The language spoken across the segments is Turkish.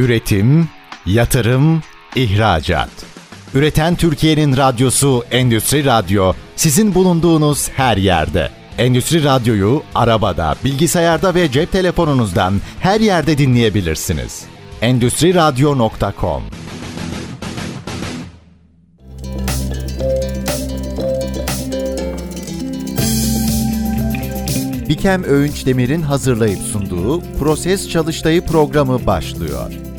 Üretim, yatırım, ihracat. Üreten Türkiye'nin radyosu Endüstri Radyo sizin bulunduğunuz her yerde. Endüstri Radyo'yu arabada, bilgisayarda ve cep telefonunuzdan her yerde dinleyebilirsiniz. Endüstri Radyo.com Bikem Öğünç Demir'in hazırlayıp sunduğu Proses Çalıştayı programı başlıyor.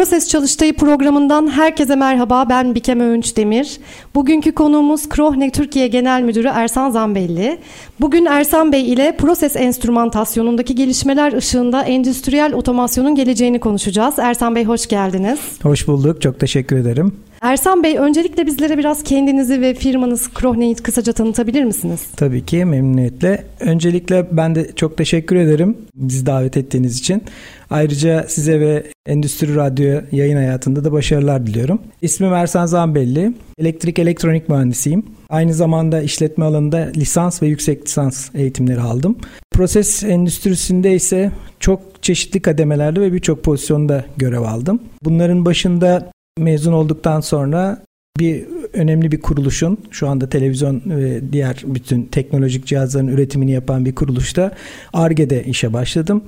Proses Çalıştayı programından herkese merhaba. Ben Bikem Öğünç Demir. Bugünkü konuğumuz Krohne Türkiye Genel Müdürü Ersan Zambelli. Bugün Ersan Bey ile proses enstrümantasyonundaki gelişmeler ışığında endüstriyel otomasyonun geleceğini konuşacağız. Ersan Bey hoş geldiniz. Hoş bulduk. Çok teşekkür ederim. Ersan Bey öncelikle bizlere biraz kendinizi ve firmanız Krohne'yi kısaca tanıtabilir misiniz? Tabii ki memnuniyetle. Öncelikle ben de çok teşekkür ederim bizi davet ettiğiniz için. Ayrıca size ve Endüstri Radyo yayın hayatında da başarılar diliyorum. İsmim Ersan Zambelli. Elektrik elektronik mühendisiyim. Aynı zamanda işletme alanında lisans ve yüksek lisans eğitimleri aldım. Proses endüstrisinde ise çok çeşitli kademelerde ve birçok pozisyonda görev aldım. Bunların başında mezun olduktan sonra bir önemli bir kuruluşun şu anda televizyon ve diğer bütün teknolojik cihazların üretimini yapan bir kuruluşta ARGE'de işe başladım.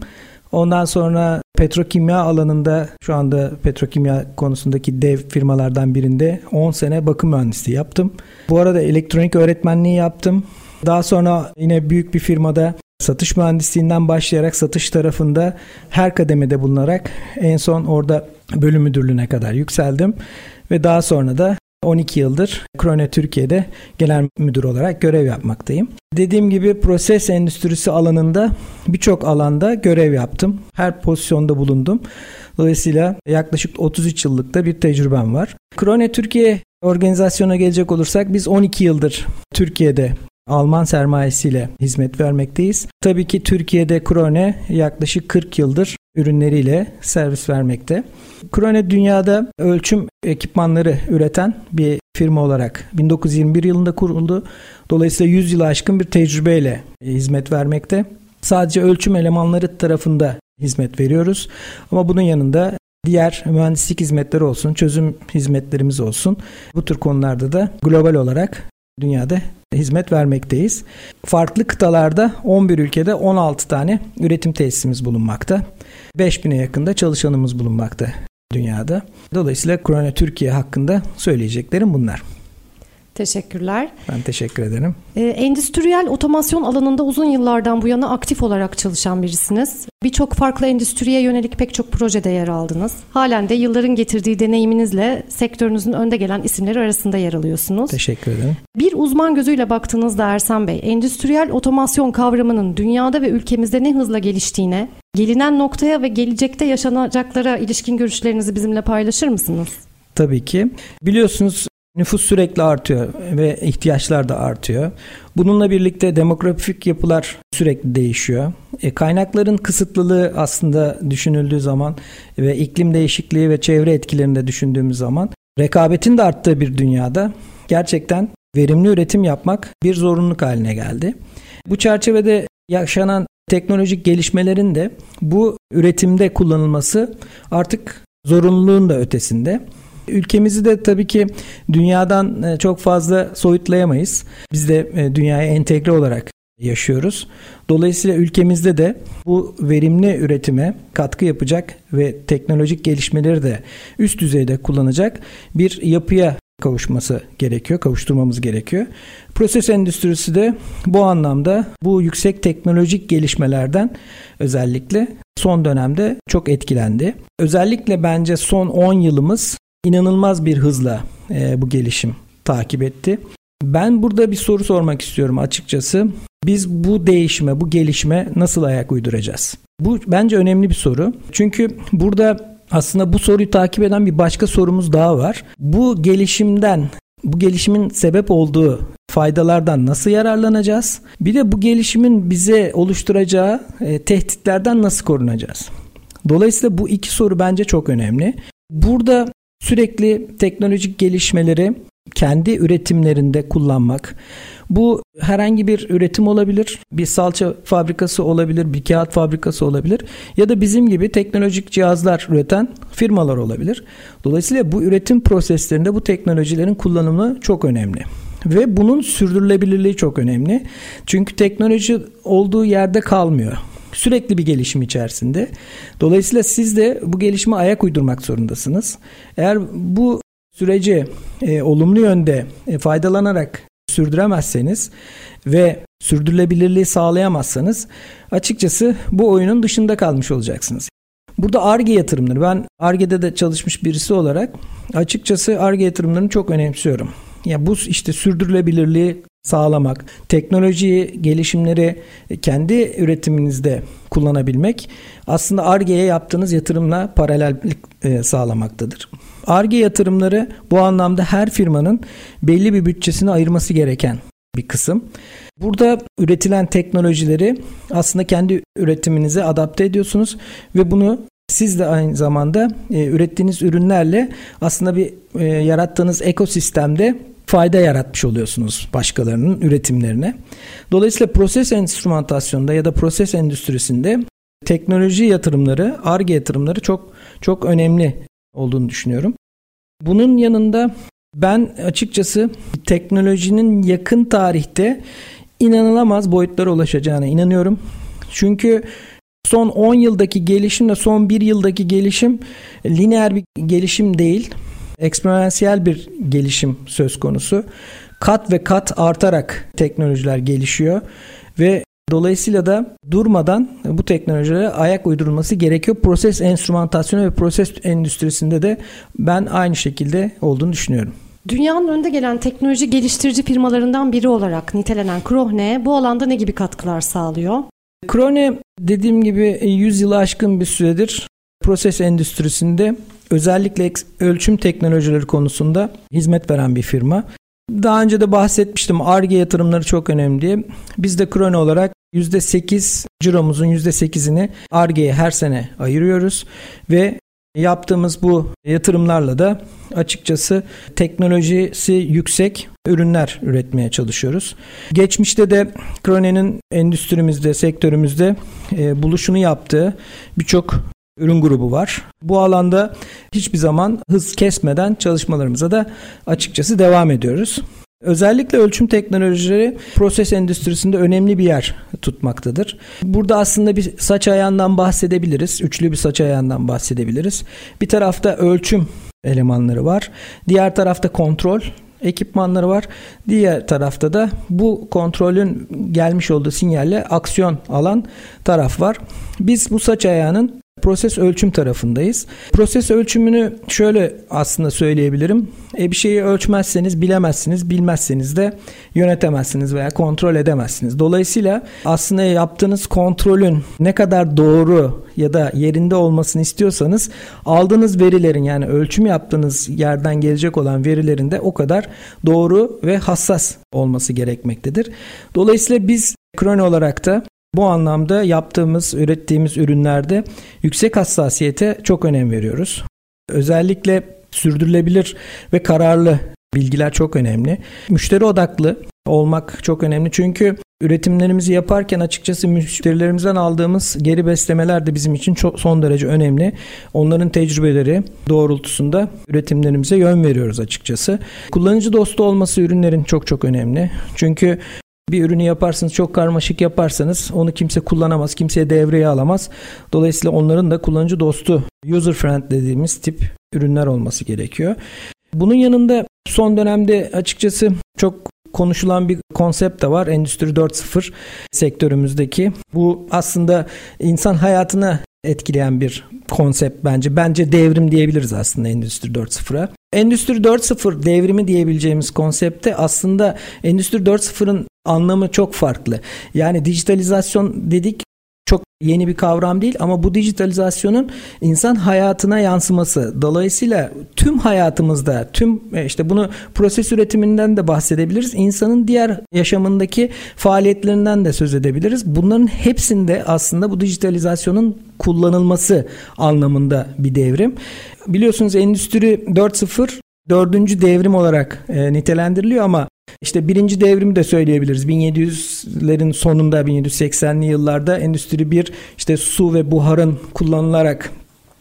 Ondan sonra petrokimya alanında şu anda petrokimya konusundaki dev firmalardan birinde 10 sene bakım mühendisliği yaptım. Bu arada elektronik öğretmenliği yaptım. Daha sonra yine büyük bir firmada satış mühendisliğinden başlayarak satış tarafında her kademede bulunarak en son orada bölüm müdürlüğüne kadar yükseldim ve daha sonra da 12 yıldır Krone Türkiye'de genel müdür olarak görev yapmaktayım. Dediğim gibi proses endüstrisi alanında birçok alanda görev yaptım. Her pozisyonda bulundum. Dolayısıyla yaklaşık 33 yıllık da bir tecrübem var. Krone Türkiye organizasyona gelecek olursak biz 12 yıldır Türkiye'de Alman sermayesiyle hizmet vermekteyiz. Tabii ki Türkiye'de Krone yaklaşık 40 yıldır ürünleriyle servis vermekte. Krone dünyada ölçüm ekipmanları üreten bir firma olarak 1921 yılında kuruldu. Dolayısıyla 100 yılı aşkın bir tecrübeyle hizmet vermekte. Sadece ölçüm elemanları tarafında hizmet veriyoruz. Ama bunun yanında diğer mühendislik hizmetleri olsun, çözüm hizmetlerimiz olsun. Bu tür konularda da global olarak dünyada hizmet vermekteyiz. Farklı kıtalarda 11 ülkede 16 tane üretim tesisimiz bulunmakta. 5000'e yakında çalışanımız bulunmakta dünyada. Dolayısıyla Krone Türkiye hakkında söyleyeceklerim bunlar. Teşekkürler. Ben teşekkür ederim. Ee, endüstriyel otomasyon alanında uzun yıllardan bu yana aktif olarak çalışan birisiniz. Birçok farklı endüstriye yönelik pek çok projede yer aldınız. Halen de yılların getirdiği deneyiminizle sektörünüzün önde gelen isimleri arasında yer alıyorsunuz. Teşekkür ederim. Bir uzman gözüyle baktığınızda Ersan Bey, endüstriyel otomasyon kavramının dünyada ve ülkemizde ne hızla geliştiğine, gelinen noktaya ve gelecekte yaşanacaklara ilişkin görüşlerinizi bizimle paylaşır mısınız? Tabii ki. Biliyorsunuz Nüfus sürekli artıyor ve ihtiyaçlar da artıyor. Bununla birlikte demografik yapılar sürekli değişiyor. E, kaynakların kısıtlılığı aslında düşünüldüğü zaman ve iklim değişikliği ve çevre etkilerini de düşündüğümüz zaman rekabetin de arttığı bir dünyada gerçekten verimli üretim yapmak bir zorunluluk haline geldi. Bu çerçevede yaşanan teknolojik gelişmelerin de bu üretimde kullanılması artık zorunluluğun da ötesinde. Ülkemizi de tabii ki dünyadan e, çok fazla soyutlayamayız. Biz de e, dünyaya entegre olarak yaşıyoruz. Dolayısıyla ülkemizde de bu verimli üretime katkı yapacak ve teknolojik gelişmeleri de üst düzeyde kullanacak bir yapıya kavuşması gerekiyor, kavuşturmamız gerekiyor. Proses endüstrisi de bu anlamda bu yüksek teknolojik gelişmelerden özellikle son dönemde çok etkilendi. Özellikle bence son 10 yılımız inanılmaz bir hızla e, bu gelişim takip etti. Ben burada bir soru sormak istiyorum açıkçası. Biz bu değişime, bu gelişime nasıl ayak uyduracağız? Bu bence önemli bir soru. Çünkü burada aslında bu soruyu takip eden bir başka sorumuz daha var. Bu gelişimden, bu gelişimin sebep olduğu faydalardan nasıl yararlanacağız? Bir de bu gelişimin bize oluşturacağı e, tehditlerden nasıl korunacağız? Dolayısıyla bu iki soru bence çok önemli. Burada sürekli teknolojik gelişmeleri kendi üretimlerinde kullanmak. Bu herhangi bir üretim olabilir, bir salça fabrikası olabilir, bir kağıt fabrikası olabilir ya da bizim gibi teknolojik cihazlar üreten firmalar olabilir. Dolayısıyla bu üretim proseslerinde bu teknolojilerin kullanımı çok önemli. Ve bunun sürdürülebilirliği çok önemli. Çünkü teknoloji olduğu yerde kalmıyor. Sürekli bir gelişim içerisinde. Dolayısıyla siz de bu gelişime ayak uydurmak zorundasınız. Eğer bu süreci e, olumlu yönde e, faydalanarak sürdüremezseniz ve sürdürülebilirliği sağlayamazsanız açıkçası bu oyunun dışında kalmış olacaksınız. Burada ARGE yatırımları ben ARGE'de de çalışmış birisi olarak açıkçası ARGE yatırımlarını çok önemsiyorum. Ya bu işte sürdürülebilirliği sağlamak, teknolojiyi, gelişimleri kendi üretiminizde kullanabilmek aslında ARGE'ye yaptığınız yatırımla paralellik e, sağlamaktadır. ARGE yatırımları bu anlamda her firmanın belli bir bütçesini ayırması gereken bir kısım. Burada üretilen teknolojileri aslında kendi üretiminize adapte ediyorsunuz ve bunu siz de aynı zamanda e, ürettiğiniz ürünlerle aslında bir e, yarattığınız ekosistemde fayda yaratmış oluyorsunuz başkalarının üretimlerine. Dolayısıyla proses enstrümantasyonda ya da proses endüstrisinde teknoloji yatırımları, ARGE yatırımları çok çok önemli olduğunu düşünüyorum. Bunun yanında ben açıkçası teknolojinin yakın tarihte inanılamaz boyutlara ulaşacağına inanıyorum. Çünkü son 10 yıldaki gelişimle son 1 yıldaki gelişim lineer bir gelişim değil. Eksponansiyel bir gelişim söz konusu. Kat ve kat artarak teknolojiler gelişiyor ve Dolayısıyla da durmadan bu teknolojilere ayak uydurulması gerekiyor. Proses enstrümantasyonu ve proses endüstrisinde de ben aynı şekilde olduğunu düşünüyorum. Dünyanın önde gelen teknoloji geliştirici firmalarından biri olarak nitelenen Krohne bu alanda ne gibi katkılar sağlıyor? Krohne dediğim gibi 100 yılı aşkın bir süredir proses endüstrisinde özellikle ölçüm teknolojileri konusunda hizmet veren bir firma. Daha önce de bahsetmiştim ARGE yatırımları çok önemli diye. Biz de Krone olarak %8 ciromuzun %8'ini ARGE'ye her sene ayırıyoruz ve yaptığımız bu yatırımlarla da açıkçası teknolojisi yüksek ürünler üretmeye çalışıyoruz. Geçmişte de Krone'nin endüstrimizde, sektörümüzde e, buluşunu yaptığı birçok ürün grubu var. Bu alanda hiçbir zaman hız kesmeden çalışmalarımıza da açıkçası devam ediyoruz. Özellikle ölçüm teknolojileri proses endüstrisinde önemli bir yer tutmaktadır. Burada aslında bir saç ayağından bahsedebiliriz. Üçlü bir saç ayağından bahsedebiliriz. Bir tarafta ölçüm elemanları var. Diğer tarafta kontrol ekipmanları var. Diğer tarafta da bu kontrolün gelmiş olduğu sinyalle aksiyon alan taraf var. Biz bu saç ayağının proses ölçüm tarafındayız. Proses ölçümünü şöyle aslında söyleyebilirim. E bir şeyi ölçmezseniz bilemezsiniz, bilmezseniz de yönetemezsiniz veya kontrol edemezsiniz. Dolayısıyla aslında yaptığınız kontrolün ne kadar doğru ya da yerinde olmasını istiyorsanız aldığınız verilerin yani ölçüm yaptığınız yerden gelecek olan verilerin de o kadar doğru ve hassas olması gerekmektedir. Dolayısıyla biz Krone olarak da bu anlamda yaptığımız, ürettiğimiz ürünlerde yüksek hassasiyete çok önem veriyoruz. Özellikle sürdürülebilir ve kararlı bilgiler çok önemli. Müşteri odaklı olmak çok önemli. Çünkü üretimlerimizi yaparken açıkçası müşterilerimizden aldığımız geri beslemeler de bizim için çok son derece önemli. Onların tecrübeleri doğrultusunda üretimlerimize yön veriyoruz açıkçası. Kullanıcı dostu olması ürünlerin çok çok önemli. Çünkü bir ürünü yaparsınız çok karmaşık yaparsanız onu kimse kullanamaz, kimseye devreye alamaz. Dolayısıyla onların da kullanıcı dostu, user friend dediğimiz tip ürünler olması gerekiyor. Bunun yanında son dönemde açıkçası çok konuşulan bir konsept de var. Endüstri 4.0 sektörümüzdeki. Bu aslında insan hayatına etkileyen bir konsept bence. Bence devrim diyebiliriz aslında Endüstri 4.0'a. Endüstri 4.0 devrimi diyebileceğimiz konsepte aslında Endüstri 4.0'ın anlamı çok farklı. Yani dijitalizasyon dedik çok yeni bir kavram değil ama bu dijitalizasyonun insan hayatına yansıması. Dolayısıyla tüm hayatımızda, tüm e, işte bunu proses üretiminden de bahsedebiliriz. İnsanın diğer yaşamındaki faaliyetlerinden de söz edebiliriz. Bunların hepsinde aslında bu dijitalizasyonun kullanılması anlamında bir devrim. Biliyorsunuz Endüstri 4.0 dördüncü devrim olarak e, nitelendiriliyor ama işte birinci devrimi de söyleyebiliriz. 1700'lerin sonunda 1780'li yıllarda Endüstri 1 işte su ve buharın kullanılarak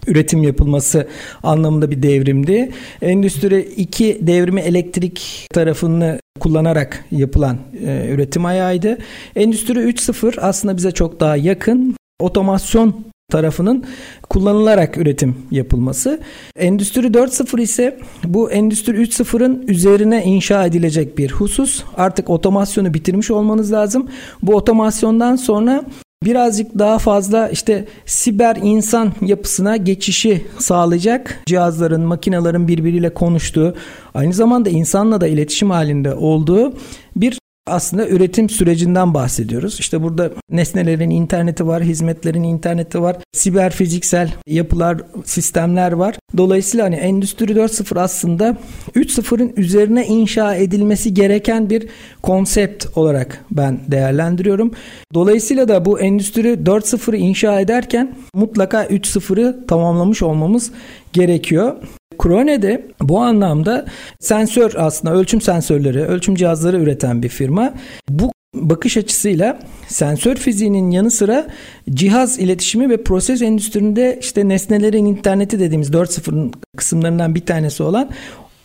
üretim yapılması anlamında bir devrimdi. Endüstri 2 devrimi elektrik tarafını kullanarak yapılan e, üretim ayağıydı. Endüstri 3.0 aslında bize çok daha yakın otomasyon tarafının kullanılarak üretim yapılması. Endüstri 4.0 ise bu Endüstri 3.0'ın üzerine inşa edilecek bir husus. Artık otomasyonu bitirmiş olmanız lazım. Bu otomasyondan sonra birazcık daha fazla işte siber insan yapısına geçişi sağlayacak cihazların, makinelerin birbiriyle konuştuğu, aynı zamanda insanla da iletişim halinde olduğu bir aslında üretim sürecinden bahsediyoruz. İşte burada nesnelerin interneti var, hizmetlerin interneti var, siber fiziksel yapılar, sistemler var. Dolayısıyla hani Endüstri 4.0 aslında 3.0'ın üzerine inşa edilmesi gereken bir konsept olarak ben değerlendiriyorum. Dolayısıyla da bu Endüstri 4.0'ı inşa ederken mutlaka 3.0'ı tamamlamış olmamız gerekiyor. Krone de bu anlamda sensör aslında ölçüm sensörleri, ölçüm cihazları üreten bir firma. Bu bakış açısıyla sensör fiziğinin yanı sıra cihaz iletişimi ve proses endüstrisinde işte nesnelerin interneti dediğimiz 4.0'ın kısımlarından bir tanesi olan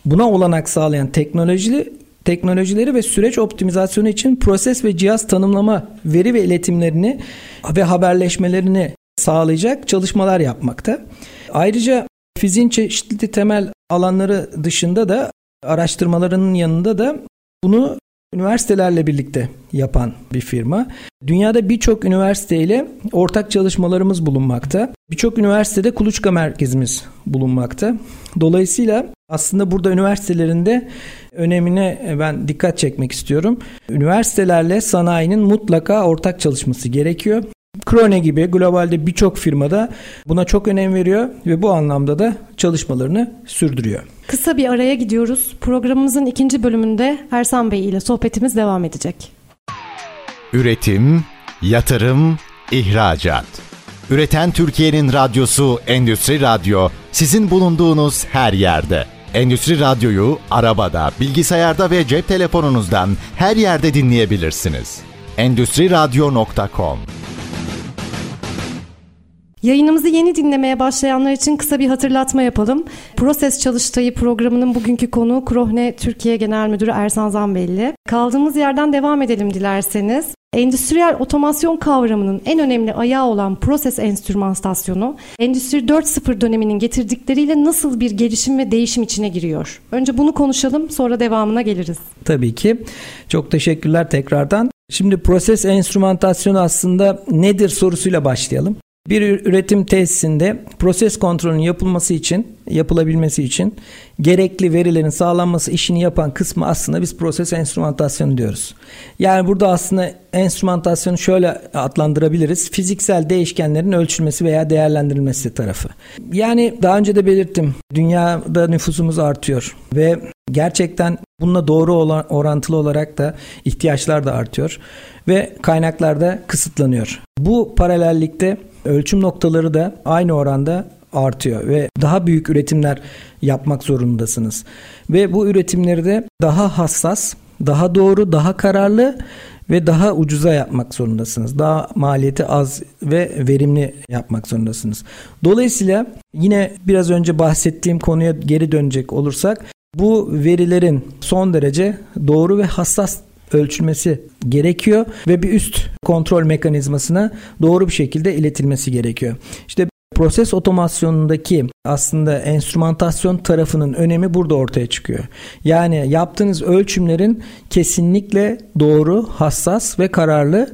buna olanak sağlayan teknolojili teknolojileri ve süreç optimizasyonu için proses ve cihaz tanımlama, veri ve iletimlerini ve haberleşmelerini sağlayacak çalışmalar yapmakta. Ayrıca Fiziğin çeşitli temel alanları dışında da araştırmalarının yanında da bunu üniversitelerle birlikte yapan bir firma. Dünyada birçok üniversiteyle ortak çalışmalarımız bulunmakta. Birçok üniversitede kuluçka merkezimiz bulunmakta. Dolayısıyla aslında burada üniversitelerinde önemine ben dikkat çekmek istiyorum. Üniversitelerle sanayinin mutlaka ortak çalışması gerekiyor. Krone gibi globalde birçok firmada buna çok önem veriyor ve bu anlamda da çalışmalarını sürdürüyor. Kısa bir araya gidiyoruz. Programımızın ikinci bölümünde Ersan Bey ile sohbetimiz devam edecek. Üretim, yatırım, ihracat. Üreten Türkiye'nin radyosu Endüstri Radyo sizin bulunduğunuz her yerde. Endüstri Radyo'yu arabada, bilgisayarda ve cep telefonunuzdan her yerde dinleyebilirsiniz. Endüstri Radyo.com Yayınımızı yeni dinlemeye başlayanlar için kısa bir hatırlatma yapalım. Proses Çalıştayı programının bugünkü konuğu Krohne Türkiye Genel Müdürü Ersan Zanbelli. Kaldığımız yerden devam edelim dilerseniz. Endüstriyel otomasyon kavramının en önemli ayağı olan proses enstrümantasyonu, Endüstri 4.0 döneminin getirdikleriyle nasıl bir gelişim ve değişim içine giriyor? Önce bunu konuşalım, sonra devamına geliriz. Tabii ki. Çok teşekkürler tekrardan. Şimdi proses enstrümantasyonu aslında nedir sorusuyla başlayalım. Bir üretim tesisinde proses kontrolünün yapılması için, yapılabilmesi için gerekli verilerin sağlanması işini yapan kısmı aslında biz proses enstrümantasyonu diyoruz. Yani burada aslında enstrümantasyonu şöyle adlandırabiliriz. Fiziksel değişkenlerin ölçülmesi veya değerlendirilmesi tarafı. Yani daha önce de belirttim. Dünyada nüfusumuz artıyor ve gerçekten bununla doğru olan, orantılı olarak da ihtiyaçlar da artıyor ve kaynaklar da kısıtlanıyor. Bu paralellikte ölçüm noktaları da aynı oranda artıyor ve daha büyük üretimler yapmak zorundasınız. Ve bu üretimleri de daha hassas, daha doğru, daha kararlı ve daha ucuza yapmak zorundasınız. Daha maliyeti az ve verimli yapmak zorundasınız. Dolayısıyla yine biraz önce bahsettiğim konuya geri dönecek olursak bu verilerin son derece doğru ve hassas ölçülmesi gerekiyor ve bir üst kontrol mekanizmasına doğru bir şekilde iletilmesi gerekiyor. İşte proses otomasyonundaki aslında enstrümantasyon tarafının önemi burada ortaya çıkıyor. Yani yaptığınız ölçümlerin kesinlikle doğru, hassas ve kararlı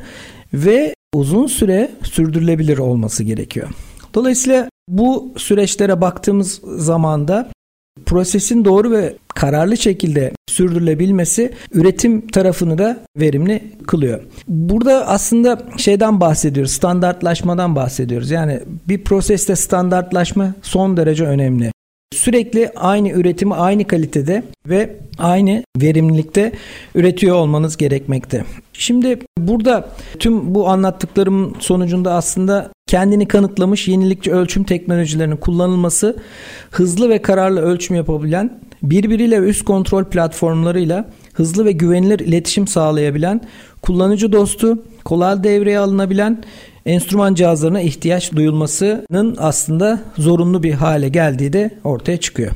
ve uzun süre sürdürülebilir olması gerekiyor. Dolayısıyla bu süreçlere baktığımız zaman da prosesin doğru ve kararlı şekilde sürdürülebilmesi üretim tarafını da verimli kılıyor. Burada aslında şeyden bahsediyoruz, standartlaşmadan bahsediyoruz. Yani bir proseste standartlaşma son derece önemli. Sürekli aynı üretimi aynı kalitede ve aynı verimlilikte üretiyor olmanız gerekmekte. Şimdi burada tüm bu anlattıklarım sonucunda aslında kendini kanıtlamış yenilikçi ölçüm teknolojilerinin kullanılması, hızlı ve kararlı ölçüm yapabilen, birbiriyle üst kontrol platformlarıyla hızlı ve güvenilir iletişim sağlayabilen, kullanıcı dostu, kolay devreye alınabilen enstrüman cihazlarına ihtiyaç duyulmasının aslında zorunlu bir hale geldiği de ortaya çıkıyor.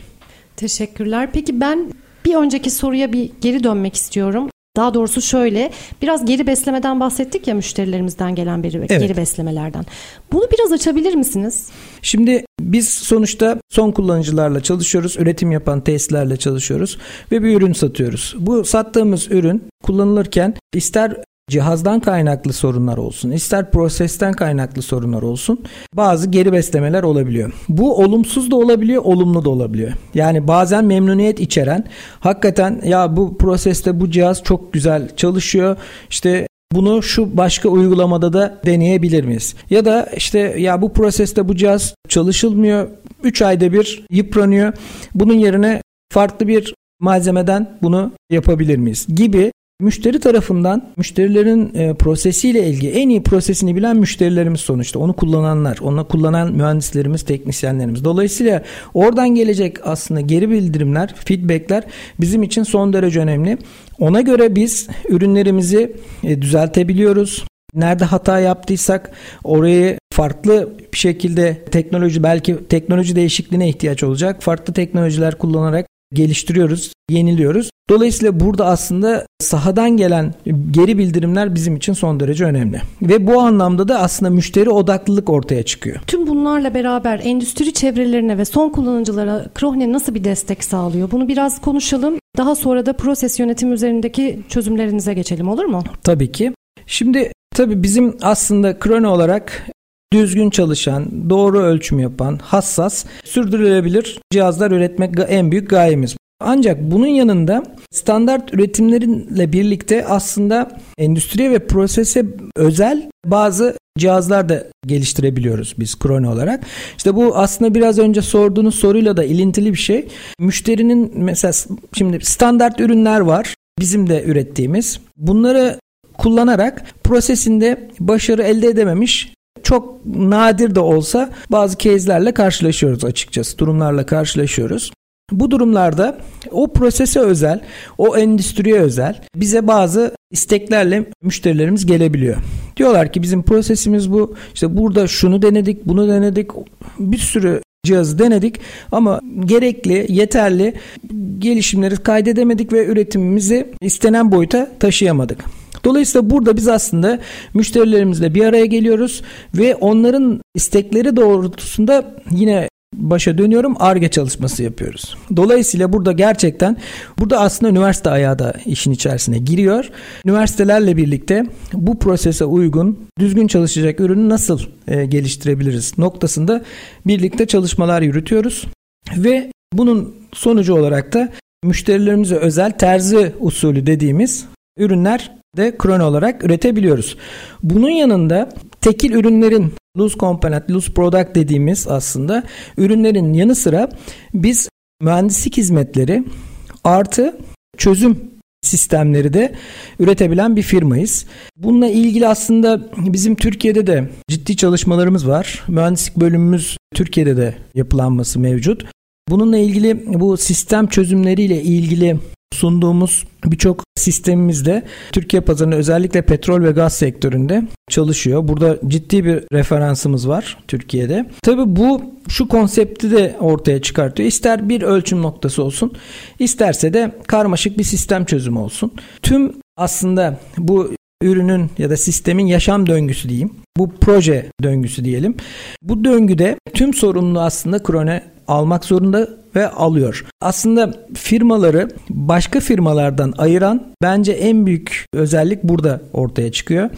Teşekkürler. Peki ben bir önceki soruya bir geri dönmek istiyorum. Daha doğrusu şöyle biraz geri beslemeden bahsettik ya müşterilerimizden gelen beri, evet. geri beslemelerden. Bunu biraz açabilir misiniz? Şimdi biz sonuçta son kullanıcılarla çalışıyoruz. Üretim yapan tesislerle çalışıyoruz ve bir ürün satıyoruz. Bu sattığımız ürün kullanılırken ister cihazdan kaynaklı sorunlar olsun, ister prosesten kaynaklı sorunlar olsun bazı geri beslemeler olabiliyor. Bu olumsuz da olabiliyor, olumlu da olabiliyor. Yani bazen memnuniyet içeren hakikaten ya bu proseste bu cihaz çok güzel çalışıyor. İşte bunu şu başka uygulamada da deneyebilir miyiz? Ya da işte ya bu proseste bu cihaz çalışılmıyor. 3 ayda bir yıpranıyor. Bunun yerine farklı bir malzemeden bunu yapabilir miyiz? Gibi Müşteri tarafından müşterilerin e, prosesiyle ilgili en iyi prosesini bilen müşterilerimiz sonuçta. Onu kullananlar, onu kullanan mühendislerimiz, teknisyenlerimiz. Dolayısıyla oradan gelecek aslında geri bildirimler, feedbackler bizim için son derece önemli. Ona göre biz ürünlerimizi e, düzeltebiliyoruz. Nerede hata yaptıysak orayı farklı bir şekilde teknoloji belki teknoloji değişikliğine ihtiyaç olacak. Farklı teknolojiler kullanarak geliştiriyoruz, yeniliyoruz. Dolayısıyla burada aslında sahadan gelen geri bildirimler bizim için son derece önemli. Ve bu anlamda da aslında müşteri odaklılık ortaya çıkıyor. Tüm bunlarla beraber endüstri çevrelerine ve son kullanıcılara Krohne nasıl bir destek sağlıyor? Bunu biraz konuşalım. Daha sonra da proses yönetim üzerindeki çözümlerinize geçelim olur mu? Tabii ki. Şimdi tabii bizim aslında Krone olarak düzgün çalışan, doğru ölçüm yapan, hassas, sürdürülebilir cihazlar üretmek en büyük gayemiz. Ancak bunun yanında standart üretimlerinle birlikte aslında endüstriye ve prosese özel bazı cihazlar da geliştirebiliyoruz biz Krone olarak. İşte bu aslında biraz önce sorduğunuz soruyla da ilintili bir şey. Müşterinin mesela şimdi standart ürünler var bizim de ürettiğimiz. Bunları kullanarak prosesinde başarı elde edememiş çok nadir de olsa bazı case'lerle karşılaşıyoruz açıkçası. Durumlarla karşılaşıyoruz. Bu durumlarda o prosese özel, o endüstriye özel bize bazı isteklerle müşterilerimiz gelebiliyor. Diyorlar ki bizim prosesimiz bu. İşte burada şunu denedik, bunu denedik. Bir sürü cihazı denedik ama gerekli, yeterli gelişimleri kaydedemedik ve üretimimizi istenen boyuta taşıyamadık. Dolayısıyla burada biz aslında müşterilerimizle bir araya geliyoruz ve onların istekleri doğrultusunda yine başa dönüyorum ARGE çalışması yapıyoruz. Dolayısıyla burada gerçekten burada aslında üniversite ayağı da işin içerisine giriyor. Üniversitelerle birlikte bu prosese uygun düzgün çalışacak ürünü nasıl e, geliştirebiliriz noktasında birlikte çalışmalar yürütüyoruz ve bunun sonucu olarak da müşterilerimize özel terzi usulü dediğimiz ürünler de krone olarak üretebiliyoruz. Bunun yanında tekil ürünlerin loose component, loose product dediğimiz aslında ürünlerin yanı sıra biz mühendislik hizmetleri artı çözüm sistemleri de üretebilen bir firmayız. Bununla ilgili aslında bizim Türkiye'de de ciddi çalışmalarımız var. Mühendislik bölümümüz Türkiye'de de yapılanması mevcut. Bununla ilgili bu sistem çözümleriyle ilgili sunduğumuz birçok sistemimizde Türkiye pazarında özellikle petrol ve gaz sektöründe çalışıyor. Burada ciddi bir referansımız var Türkiye'de. Tabi bu şu konsepti de ortaya çıkartıyor. İster bir ölçüm noktası olsun, isterse de karmaşık bir sistem çözümü olsun. Tüm aslında bu ürünün ya da sistemin yaşam döngüsü diyeyim. Bu proje döngüsü diyelim. Bu döngüde tüm sorumluluğu aslında Krone almak zorunda ve alıyor. Aslında firmaları başka firmalardan ayıran bence en büyük özellik burada ortaya çıkıyor.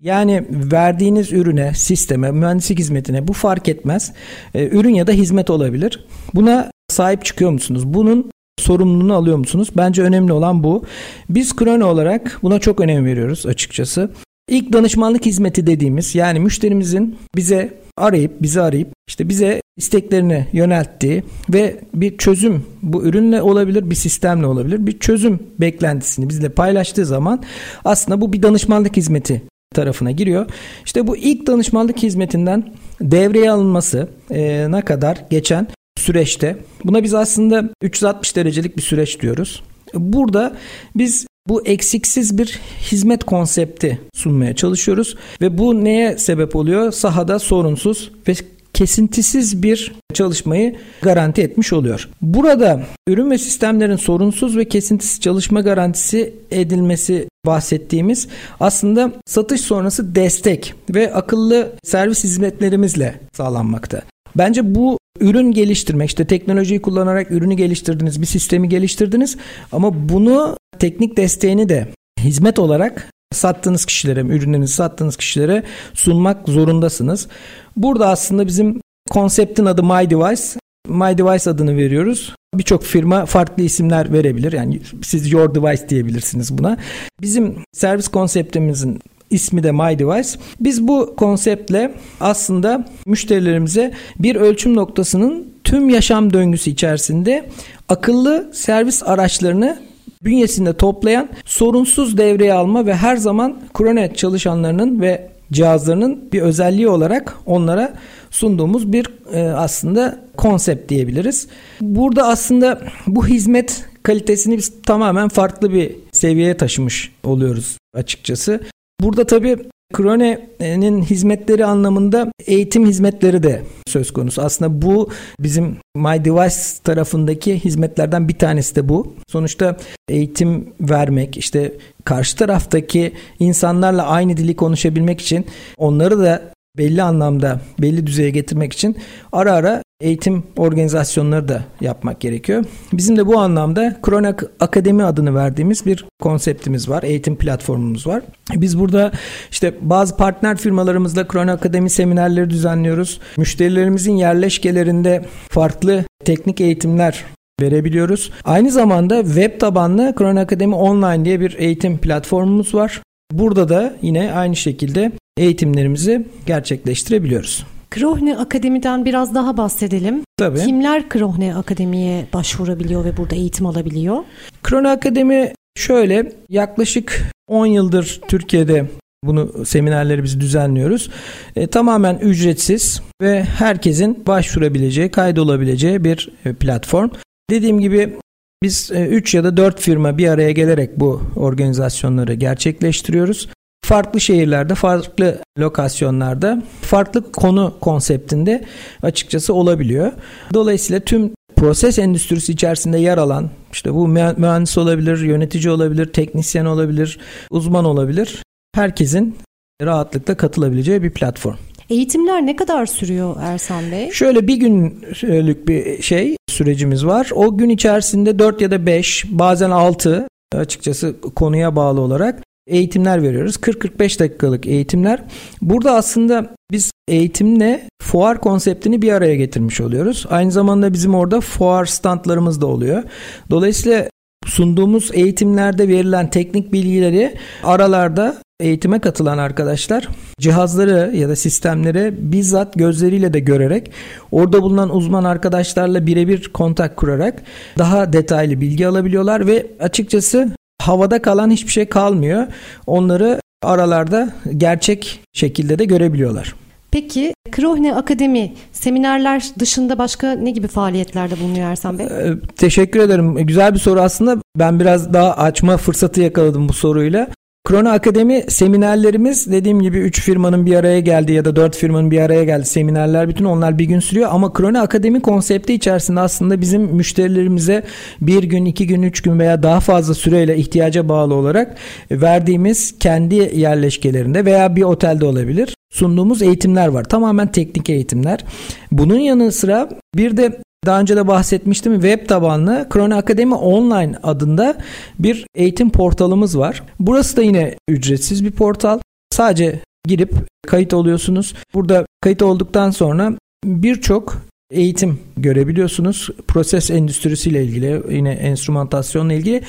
Yani verdiğiniz ürüne, sisteme, mühendislik hizmetine bu fark etmez. E, ürün ya da hizmet olabilir. Buna sahip çıkıyor musunuz? Bunun sorumluluğunu alıyor musunuz? Bence önemli olan bu. Biz Krone olarak buna çok önem veriyoruz açıkçası. İlk danışmanlık hizmeti dediğimiz yani müşterimizin bize arayıp bizi arayıp işte bize isteklerini yönelttiği ve bir çözüm bu ürünle olabilir bir sistemle olabilir bir çözüm beklentisini bizle paylaştığı zaman aslında bu bir danışmanlık hizmeti tarafına giriyor. İşte bu ilk danışmanlık hizmetinden devreye alınması e, ne kadar geçen süreçte buna biz aslında 360 derecelik bir süreç diyoruz. Burada biz bu eksiksiz bir hizmet konsepti sunmaya çalışıyoruz ve bu neye sebep oluyor? Sahada sorunsuz ve kesintisiz bir çalışmayı garanti etmiş oluyor. Burada ürün ve sistemlerin sorunsuz ve kesintisiz çalışma garantisi edilmesi bahsettiğimiz aslında satış sonrası destek ve akıllı servis hizmetlerimizle sağlanmakta. Bence bu ürün geliştirmek işte teknolojiyi kullanarak ürünü geliştirdiniz bir sistemi geliştirdiniz ama bunu teknik desteğini de hizmet olarak sattığınız kişilere ürünlerinizi sattığınız kişilere sunmak zorundasınız. Burada aslında bizim konseptin adı My Device. My Device adını veriyoruz. Birçok firma farklı isimler verebilir. Yani siz Your Device diyebilirsiniz buna. Bizim servis konseptimizin ismi de My Device. Biz bu konseptle aslında müşterilerimize bir ölçüm noktasının tüm yaşam döngüsü içerisinde akıllı servis araçlarını bünyesinde toplayan sorunsuz devreye alma ve her zaman Kronet çalışanlarının ve cihazlarının bir özelliği olarak onlara sunduğumuz bir e, aslında konsept diyebiliriz. Burada aslında bu hizmet kalitesini biz tamamen farklı bir seviyeye taşımış oluyoruz açıkçası. Burada tabii Krone'nin hizmetleri anlamında eğitim hizmetleri de söz konusu. Aslında bu bizim My Device tarafındaki hizmetlerden bir tanesi de bu. Sonuçta eğitim vermek, işte karşı taraftaki insanlarla aynı dili konuşabilmek için onları da belli anlamda belli düzeye getirmek için ara ara eğitim organizasyonları da yapmak gerekiyor. Bizim de bu anlamda Kronak Akademi adını verdiğimiz bir konseptimiz var. Eğitim platformumuz var. Biz burada işte bazı partner firmalarımızla Kronak Akademi seminerleri düzenliyoruz. Müşterilerimizin yerleşkelerinde farklı teknik eğitimler verebiliyoruz. Aynı zamanda web tabanlı Kronak Akademi Online diye bir eğitim platformumuz var. Burada da yine aynı şekilde eğitimlerimizi gerçekleştirebiliyoruz. Krohne Akademi'den biraz daha bahsedelim. Tabii. Kimler Krohne Akademi'ye başvurabiliyor ve burada eğitim alabiliyor? Krohne Akademi şöyle yaklaşık 10 yıldır Türkiye'de bunu seminerleri biz düzenliyoruz. E, tamamen ücretsiz ve herkesin başvurabileceği, kaydolabileceği bir e, platform. Dediğim gibi biz 3 e, ya da 4 firma bir araya gelerek bu organizasyonları gerçekleştiriyoruz farklı şehirlerde, farklı lokasyonlarda, farklı konu konseptinde açıkçası olabiliyor. Dolayısıyla tüm proses endüstrisi içerisinde yer alan işte bu mühendis olabilir, yönetici olabilir, teknisyen olabilir, uzman olabilir. Herkesin rahatlıkla katılabileceği bir platform. Eğitimler ne kadar sürüyor Ersan Bey? Şöyle bir günlük bir şey sürecimiz var. O gün içerisinde 4 ya da 5 bazen 6 açıkçası konuya bağlı olarak eğitimler veriyoruz. 40-45 dakikalık eğitimler. Burada aslında biz eğitimle fuar konseptini bir araya getirmiş oluyoruz. Aynı zamanda bizim orada fuar standlarımız da oluyor. Dolayısıyla sunduğumuz eğitimlerde verilen teknik bilgileri aralarda eğitime katılan arkadaşlar cihazları ya da sistemleri bizzat gözleriyle de görerek orada bulunan uzman arkadaşlarla birebir kontak kurarak daha detaylı bilgi alabiliyorlar ve açıkçası havada kalan hiçbir şey kalmıyor. Onları aralarda gerçek şekilde de görebiliyorlar. Peki Krohne Akademi seminerler dışında başka ne gibi faaliyetlerde bulunuyor Ersan Bey? Ee, teşekkür ederim. Güzel bir soru aslında. Ben biraz daha açma fırsatı yakaladım bu soruyla. Krona Akademi seminerlerimiz dediğim gibi 3 firmanın bir araya geldi ya da 4 firmanın bir araya geldi seminerler bütün onlar bir gün sürüyor ama Krona Akademi konsepti içerisinde aslında bizim müşterilerimize bir gün, iki gün, üç gün veya daha fazla süreyle ihtiyaca bağlı olarak verdiğimiz kendi yerleşkelerinde veya bir otelde olabilir sunduğumuz eğitimler var. Tamamen teknik eğitimler. Bunun yanı sıra bir de daha önce de bahsetmiştim web tabanlı Krone Akademi Online adında bir eğitim portalımız var. Burası da yine ücretsiz bir portal. Sadece girip kayıt oluyorsunuz. Burada kayıt olduktan sonra birçok eğitim görebiliyorsunuz. Proses endüstrisiyle ilgili, yine enstrümantasyonla ilgili.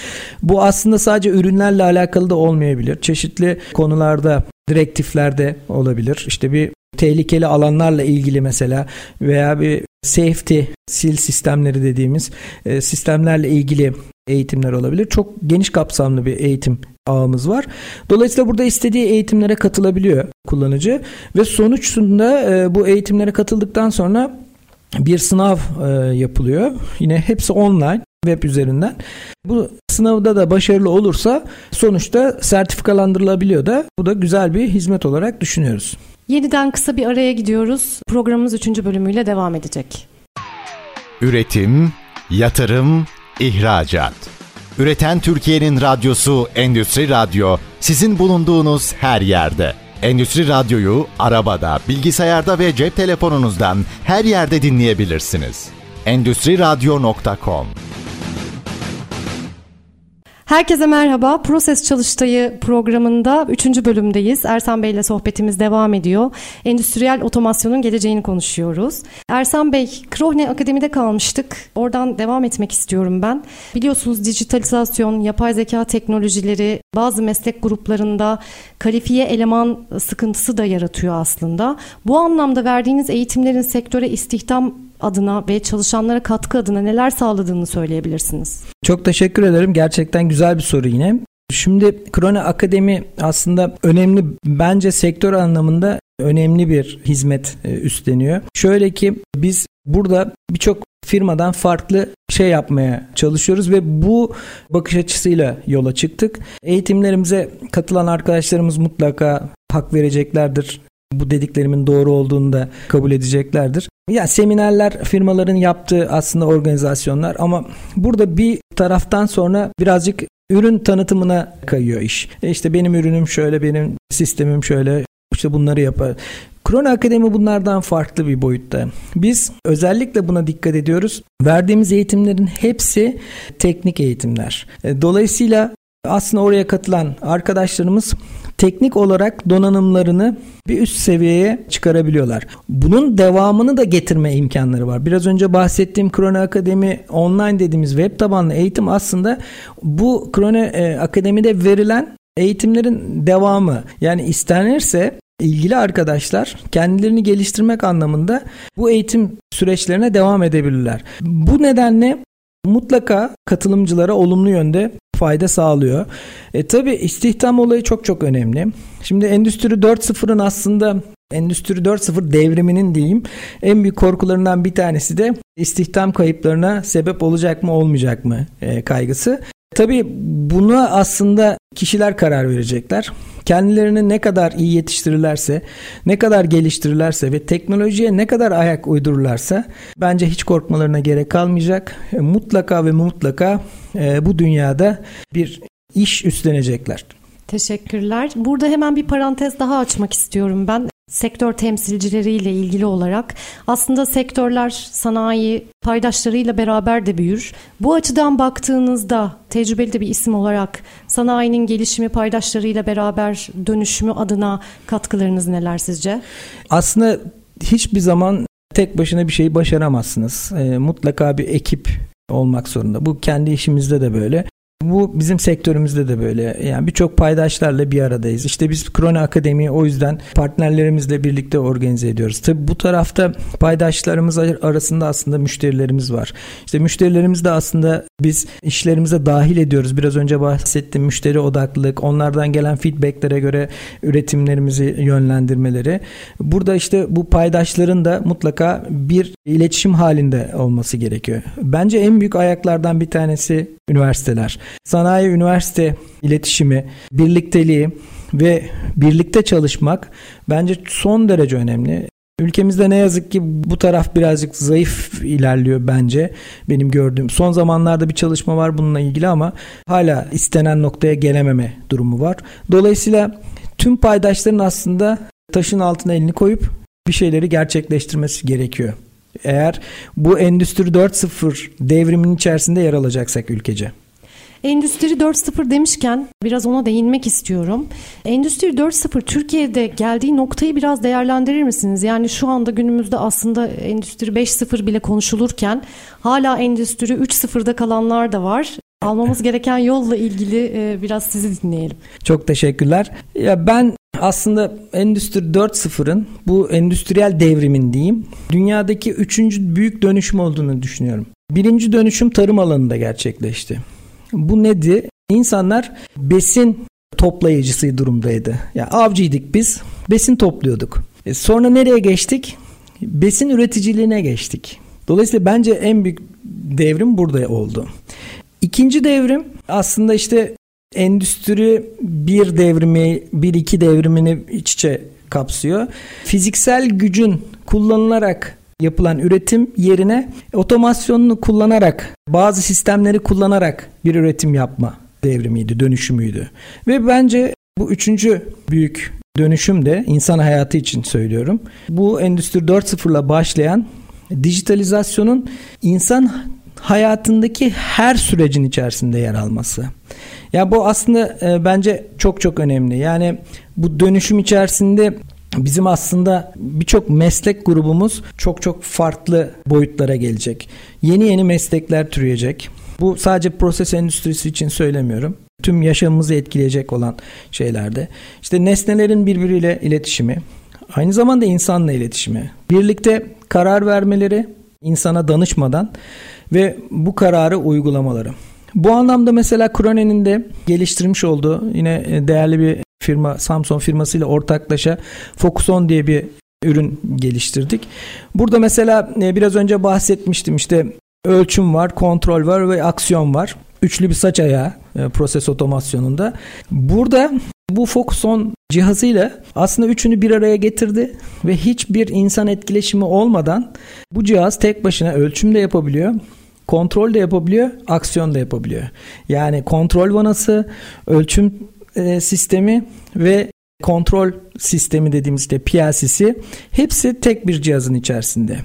Bu aslında sadece ürünlerle alakalı da olmayabilir. Çeşitli konularda direktiflerde olabilir. İşte bir tehlikeli alanlarla ilgili mesela veya bir safety sil sistemleri dediğimiz e, sistemlerle ilgili eğitimler olabilir. Çok geniş kapsamlı bir eğitim ağımız var. Dolayısıyla burada istediği eğitimlere katılabiliyor kullanıcı ve sonuçunda e, bu eğitimlere katıldıktan sonra bir sınav e, yapılıyor. Yine hepsi online web üzerinden. Bu sınavda da başarılı olursa sonuçta sertifikalandırılabiliyor da bu da güzel bir hizmet olarak düşünüyoruz. Yeniden kısa bir araya gidiyoruz. Programımız 3. bölümüyle devam edecek. Üretim, yatırım, ihracat. Üreten Türkiye'nin radyosu Endüstri Radyo sizin bulunduğunuz her yerde. Endüstri Radyo'yu arabada, bilgisayarda ve cep telefonunuzdan her yerde dinleyebilirsiniz. Endüstri Radyo.com Herkese merhaba. Proses Çalıştayı programında 3. bölümdeyiz. Ersan Bey ile sohbetimiz devam ediyor. Endüstriyel otomasyonun geleceğini konuşuyoruz. Ersan Bey, Krohne Akademi'de kalmıştık. Oradan devam etmek istiyorum ben. Biliyorsunuz dijitalizasyon, yapay zeka teknolojileri bazı meslek gruplarında kalifiye eleman sıkıntısı da yaratıyor aslında. Bu anlamda verdiğiniz eğitimlerin sektöre istihdam adına ve çalışanlara katkı adına neler sağladığını söyleyebilirsiniz? Çok teşekkür ederim. Gerçekten güzel bir soru yine. Şimdi Krone Akademi aslında önemli bence sektör anlamında önemli bir hizmet e, üstleniyor. Şöyle ki biz burada birçok firmadan farklı şey yapmaya çalışıyoruz ve bu bakış açısıyla yola çıktık. Eğitimlerimize katılan arkadaşlarımız mutlaka hak vereceklerdir bu dediklerimin doğru olduğunu da kabul edeceklerdir. Ya seminerler firmaların yaptığı aslında organizasyonlar ama burada bir taraftan sonra birazcık ürün tanıtımına kayıyor iş. E işte benim ürünüm şöyle, benim sistemim şöyle, işte bunları yapar. Krona Akademi bunlardan farklı bir boyutta. Biz özellikle buna dikkat ediyoruz. Verdiğimiz eğitimlerin hepsi teknik eğitimler. E, dolayısıyla aslında oraya katılan arkadaşlarımız teknik olarak donanımlarını bir üst seviyeye çıkarabiliyorlar. Bunun devamını da getirme imkanları var. Biraz önce bahsettiğim Krone Akademi online dediğimiz web tabanlı eğitim aslında bu Krone e, Akademi'de verilen eğitimlerin devamı. Yani istenirse ilgili arkadaşlar kendilerini geliştirmek anlamında bu eğitim süreçlerine devam edebilirler. Bu nedenle mutlaka katılımcılara olumlu yönde fayda sağlıyor. E, tabii istihdam olayı çok çok önemli. Şimdi Endüstri 4.0'ın aslında Endüstri 4.0 devriminin diyeyim en büyük korkularından bir tanesi de istihdam kayıplarına sebep olacak mı olmayacak mı e, kaygısı. Tabii buna aslında kişiler karar verecekler. Kendilerini ne kadar iyi yetiştirirlerse, ne kadar geliştirirlerse ve teknolojiye ne kadar ayak uydururlarsa bence hiç korkmalarına gerek kalmayacak. E, mutlaka ve mutlaka e, bu dünyada bir iş üstlenecekler. Teşekkürler. Burada hemen bir parantez daha açmak istiyorum ben sektör temsilcileriyle ilgili olarak aslında sektörler sanayi paydaşlarıyla beraber de büyür. Bu açıdan baktığınızda tecrübeli de bir isim olarak sanayinin gelişimi paydaşlarıyla beraber dönüşümü adına katkılarınız neler sizce? Aslında hiçbir zaman tek başına bir şeyi başaramazsınız. E, mutlaka bir ekip olmak zorunda. Bu kendi işimizde de böyle. Bu bizim sektörümüzde de böyle. Yani birçok paydaşlarla bir aradayız. İşte biz Krone Akademi'yi o yüzden partnerlerimizle birlikte organize ediyoruz. Tabi bu tarafta paydaşlarımız arasında aslında müşterilerimiz var. İşte müşterilerimiz de aslında biz işlerimize dahil ediyoruz. Biraz önce bahsettiğim müşteri odaklılık, onlardan gelen feedbacklere göre üretimlerimizi yönlendirmeleri. Burada işte bu paydaşların da mutlaka bir iletişim halinde olması gerekiyor. Bence en büyük ayaklardan bir tanesi üniversiteler. Sanayi üniversite iletişimi, birlikteliği ve birlikte çalışmak bence son derece önemli. Ülkemizde ne yazık ki bu taraf birazcık zayıf ilerliyor bence benim gördüğüm. Son zamanlarda bir çalışma var bununla ilgili ama hala istenen noktaya gelememe durumu var. Dolayısıyla tüm paydaşların aslında taşın altına elini koyup bir şeyleri gerçekleştirmesi gerekiyor. Eğer bu Endüstri 4.0 devriminin içerisinde yer alacaksak ülkece. Endüstri 4.0 demişken biraz ona değinmek istiyorum. Endüstri 4.0 Türkiye'de geldiği noktayı biraz değerlendirir misiniz? Yani şu anda günümüzde aslında Endüstri 5.0 bile konuşulurken hala Endüstri 3.0'da kalanlar da var. Almamız gereken yolla ilgili e, biraz sizi dinleyelim. Çok teşekkürler. Ya ben aslında Endüstri 4.0'ın bu endüstriyel devrimin diyeyim dünyadaki üçüncü büyük dönüşüm olduğunu düşünüyorum. Birinci dönüşüm tarım alanında gerçekleşti. Bu neydi? İnsanlar besin toplayıcısı durumdaydı. Yani avcıydık biz, besin topluyorduk. E sonra nereye geçtik? Besin üreticiliğine geçtik. Dolayısıyla bence en büyük devrim burada oldu. İkinci devrim aslında işte endüstri bir devrimi, bir iki devrimini iç içe kapsıyor. Fiziksel gücün kullanılarak yapılan üretim yerine otomasyonunu kullanarak, bazı sistemleri kullanarak bir üretim yapma devrimiydi, dönüşümüydü. Ve bence bu üçüncü büyük dönüşüm de insan hayatı için söylüyorum. Bu Endüstri 4.0'la başlayan dijitalizasyonun insan hayatındaki her sürecin içerisinde yer alması. Ya bu aslında e, bence çok çok önemli. Yani bu dönüşüm içerisinde bizim aslında birçok meslek grubumuz çok çok farklı boyutlara gelecek. Yeni yeni meslekler türeyecek. Bu sadece proses endüstrisi için söylemiyorum. Tüm yaşamımızı etkileyecek olan şeylerde. İşte nesnelerin birbiriyle iletişimi, aynı zamanda insanla iletişimi, birlikte karar vermeleri, insana danışmadan ve bu kararı uygulamaları. Bu anlamda mesela Krone'nin de geliştirmiş olduğu yine değerli bir firma Samsung firmasıyla ortaklaşa Focuson diye bir ürün geliştirdik. Burada mesela e, biraz önce bahsetmiştim işte ölçüm var, kontrol var ve aksiyon var. Üçlü bir saç ayağı e, proses otomasyonunda. Burada bu Focuson cihazıyla aslında üçünü bir araya getirdi ve hiçbir insan etkileşimi olmadan bu cihaz tek başına ölçüm de yapabiliyor kontrol de yapabiliyor, aksiyon da yapabiliyor. Yani kontrol vanası, ölçüm e, sistemi ve kontrol sistemi dediğimiz işte PLC'si hepsi tek bir cihazın içerisinde.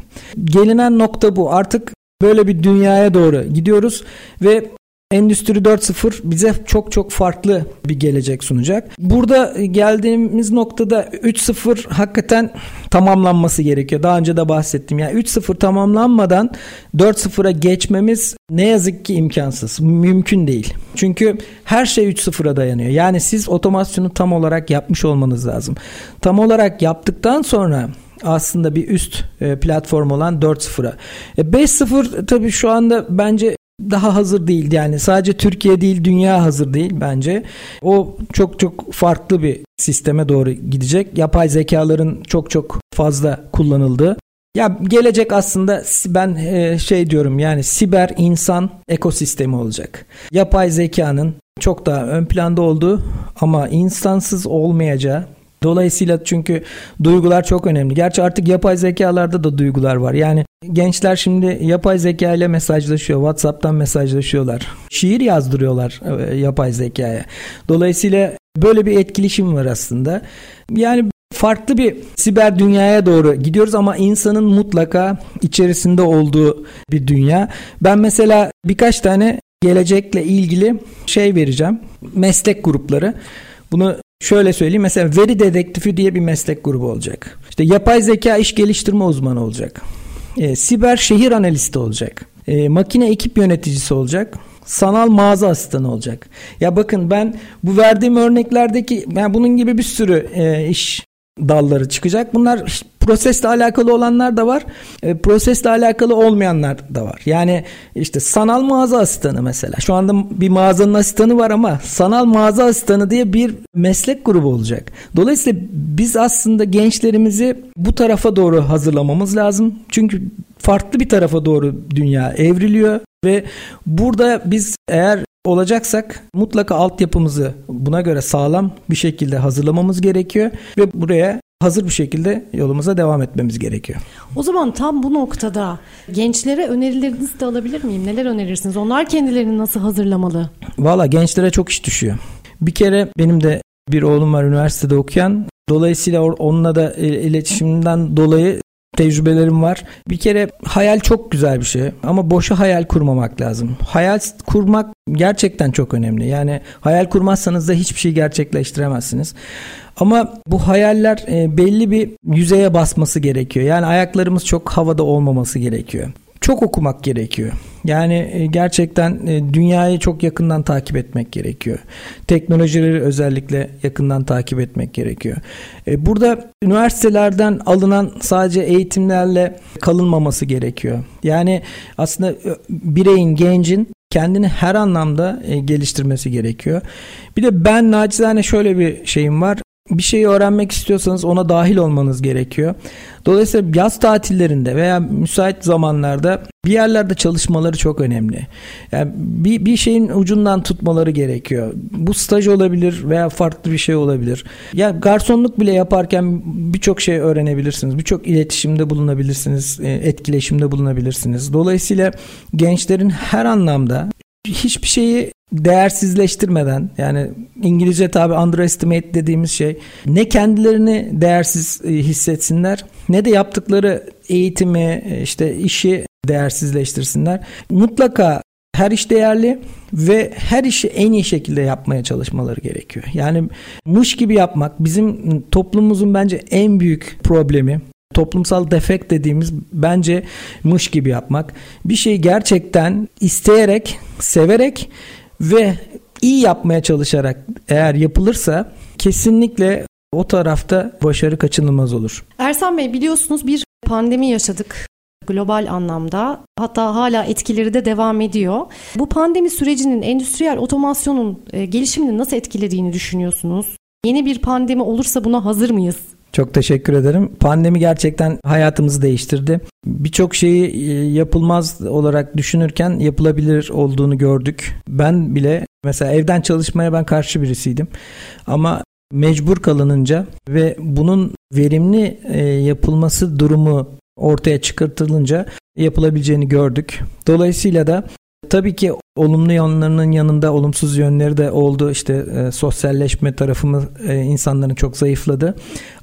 Gelinen nokta bu. Artık böyle bir dünyaya doğru gidiyoruz ve Endüstri 4.0 bize çok çok farklı bir gelecek sunacak. Burada geldiğimiz noktada 3.0 hakikaten tamamlanması gerekiyor. Daha önce de bahsettim. Yani 3.0 tamamlanmadan 4.0'a geçmemiz ne yazık ki imkansız. Mümkün değil. Çünkü her şey 3.0'a dayanıyor. Yani siz otomasyonu tam olarak yapmış olmanız lazım. Tam olarak yaptıktan sonra aslında bir üst e, platform olan 4.0'a. 5.0 e, tabii şu anda bence daha hazır değil yani sadece Türkiye değil dünya hazır değil bence. O çok çok farklı bir sisteme doğru gidecek. Yapay zekaların çok çok fazla kullanıldığı. Ya gelecek aslında ben e, şey diyorum yani siber insan ekosistemi olacak. Yapay zekanın çok daha ön planda olduğu ama insansız olmayacağı Dolayısıyla çünkü duygular çok önemli. Gerçi artık yapay zekalarda da duygular var. Yani gençler şimdi yapay zeka ile mesajlaşıyor. WhatsApp'tan mesajlaşıyorlar. Şiir yazdırıyorlar e, yapay zekaya. Dolayısıyla böyle bir etkileşim var aslında. Yani farklı bir siber dünyaya doğru gidiyoruz ama insanın mutlaka içerisinde olduğu bir dünya. Ben mesela birkaç tane gelecekle ilgili şey vereceğim. Meslek grupları. Bunu Şöyle söyleyeyim mesela veri dedektifi diye bir meslek grubu olacak. İşte yapay zeka iş geliştirme uzmanı olacak. E, siber şehir analisti olacak. E, makine ekip yöneticisi olacak. Sanal mağaza asistanı olacak. Ya bakın ben bu verdiğim örneklerdeki yani bunun gibi bir sürü e, iş dalları çıkacak. Bunlar prosesle alakalı olanlar da var. E, prosesle alakalı olmayanlar da var. Yani işte sanal mağaza asistanı mesela. Şu anda bir mağazanın asistanı var ama sanal mağaza asistanı diye bir meslek grubu olacak. Dolayısıyla biz aslında gençlerimizi bu tarafa doğru hazırlamamız lazım. Çünkü farklı bir tarafa doğru dünya evriliyor ve burada biz eğer olacaksak mutlaka altyapımızı buna göre sağlam bir şekilde hazırlamamız gerekiyor ve buraya hazır bir şekilde yolumuza devam etmemiz gerekiyor. O zaman tam bu noktada gençlere önerilerinizi de alabilir miyim? Neler önerirsiniz? Onlar kendilerini nasıl hazırlamalı? Valla gençlere çok iş düşüyor. Bir kere benim de bir oğlum var üniversitede okuyan. Dolayısıyla onunla da iletişimden dolayı tecrübelerim var. Bir kere hayal çok güzel bir şey ama boşa hayal kurmamak lazım. Hayal kurmak gerçekten çok önemli. Yani hayal kurmazsanız da hiçbir şey gerçekleştiremezsiniz. Ama bu hayaller e, belli bir yüzeye basması gerekiyor. Yani ayaklarımız çok havada olmaması gerekiyor çok okumak gerekiyor. Yani e, gerçekten e, dünyayı çok yakından takip etmek gerekiyor. Teknolojileri özellikle yakından takip etmek gerekiyor. E, burada üniversitelerden alınan sadece eğitimlerle kalınmaması gerekiyor. Yani aslında bireyin, gencin kendini her anlamda geliştirmesi gerekiyor. Bir de ben nacizane şöyle bir şeyim var bir şeyi öğrenmek istiyorsanız ona dahil olmanız gerekiyor. Dolayısıyla yaz tatillerinde veya müsait zamanlarda bir yerlerde çalışmaları çok önemli. Yani bir, bir şeyin ucundan tutmaları gerekiyor. Bu staj olabilir veya farklı bir şey olabilir. Ya garsonluk bile yaparken birçok şey öğrenebilirsiniz. Birçok iletişimde bulunabilirsiniz, e, etkileşimde bulunabilirsiniz. Dolayısıyla gençlerin her anlamda hiçbir şeyi değersizleştirmeden yani İngilizce tabi underestimate dediğimiz şey ne kendilerini değersiz e, hissetsinler ne de yaptıkları eğitimi e, işte işi değersizleştirsinler. Mutlaka her iş değerli ve her işi en iyi şekilde yapmaya çalışmaları gerekiyor. Yani muş gibi yapmak bizim toplumumuzun bence en büyük problemi toplumsal defekt dediğimiz bence mış gibi yapmak. Bir şeyi gerçekten isteyerek, severek ve iyi yapmaya çalışarak eğer yapılırsa kesinlikle o tarafta başarı kaçınılmaz olur. Ersan Bey biliyorsunuz bir pandemi yaşadık global anlamda. Hatta hala etkileri de devam ediyor. Bu pandemi sürecinin endüstriyel otomasyonun e, gelişimini nasıl etkilediğini düşünüyorsunuz? Yeni bir pandemi olursa buna hazır mıyız? Çok teşekkür ederim. Pandemi gerçekten hayatımızı değiştirdi. Birçok şeyi e, yapılmaz olarak düşünürken yapılabilir olduğunu gördük. Ben bile mesela evden çalışmaya ben karşı birisiydim. Ama mecbur kalınınca ve bunun verimli e, yapılması durumu ortaya çıkartılınca yapılabileceğini gördük. Dolayısıyla da Tabii ki olumlu yanlarının yanında olumsuz yönleri de oldu. İşte e, sosyalleşme tarafımız e, insanların çok zayıfladı.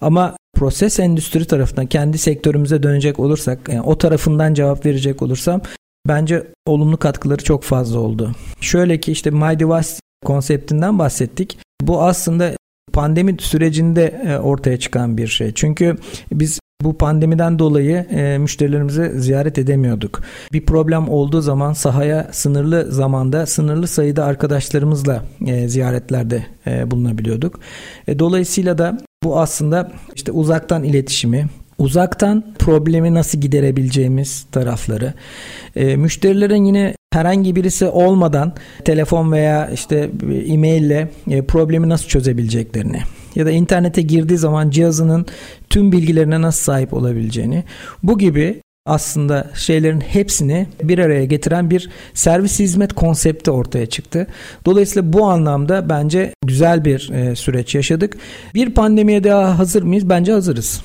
Ama proses endüstri tarafından kendi sektörümüze dönecek olursak, yani o tarafından cevap verecek olursam bence olumlu katkıları çok fazla oldu. Şöyle ki işte My Device konseptinden bahsettik. Bu aslında pandemi sürecinde e, ortaya çıkan bir şey. Çünkü biz bu pandemiden dolayı e, müşterilerimizi ziyaret edemiyorduk. Bir problem olduğu zaman sahaya sınırlı zamanda sınırlı sayıda arkadaşlarımızla e, ziyaretlerde e, bulunabiliyorduk. E, dolayısıyla da bu aslında işte uzaktan iletişimi, uzaktan problemi nasıl giderebileceğimiz tarafları. E, müşterilerin yine herhangi birisi olmadan telefon veya işte e-mail ile e, problemi nasıl çözebileceklerini ya da internete girdiği zaman cihazının tüm bilgilerine nasıl sahip olabileceğini bu gibi aslında şeylerin hepsini bir araya getiren bir servis hizmet konsepti ortaya çıktı. Dolayısıyla bu anlamda bence güzel bir e, süreç yaşadık. Bir pandemiye daha hazır mıyız? Bence hazırız.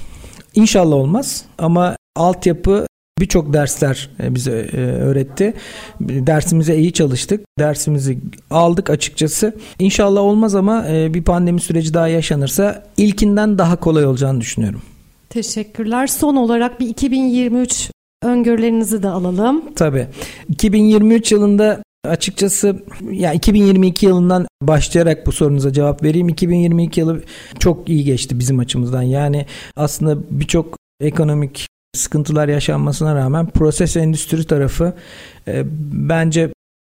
İnşallah olmaz ama altyapı Birçok dersler e, bize e, öğretti. Dersimize iyi çalıştık. Dersimizi aldık açıkçası. İnşallah olmaz ama e, bir pandemi süreci daha yaşanırsa ilkinden daha kolay olacağını düşünüyorum. Teşekkürler. Son olarak bir 2023 öngörülerinizi de alalım. Tabii. 2023 yılında Açıkçası ya 2022 yılından başlayarak bu sorunuza cevap vereyim. 2022 yılı çok iyi geçti bizim açımızdan. Yani aslında birçok ekonomik sıkıntılar yaşanmasına rağmen proses endüstri tarafı e, bence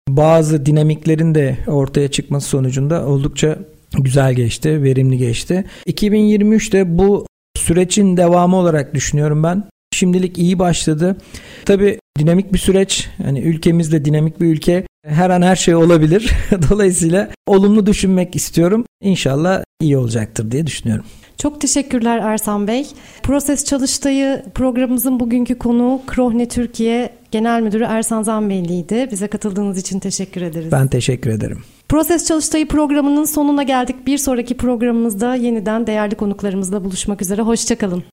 bazı dinamiklerin de ortaya çıkması sonucunda oldukça güzel geçti, verimli geçti. 2023'te bu sürecin devamı olarak düşünüyorum ben. Şimdilik iyi başladı. Tabii dinamik bir süreç. Yani ülkemiz de dinamik bir ülke. Her an her şey olabilir. Dolayısıyla olumlu düşünmek istiyorum. İnşallah iyi olacaktır diye düşünüyorum. Çok teşekkürler Ersan Bey. Proses Çalıştayı programımızın bugünkü konuğu Krohne Türkiye Genel Müdürü Ersan Zanbeyli'ydi. Bize katıldığınız için teşekkür ederiz. Ben teşekkür ederim. Proses Çalıştayı programının sonuna geldik. Bir sonraki programımızda yeniden değerli konuklarımızla buluşmak üzere. Hoşçakalın.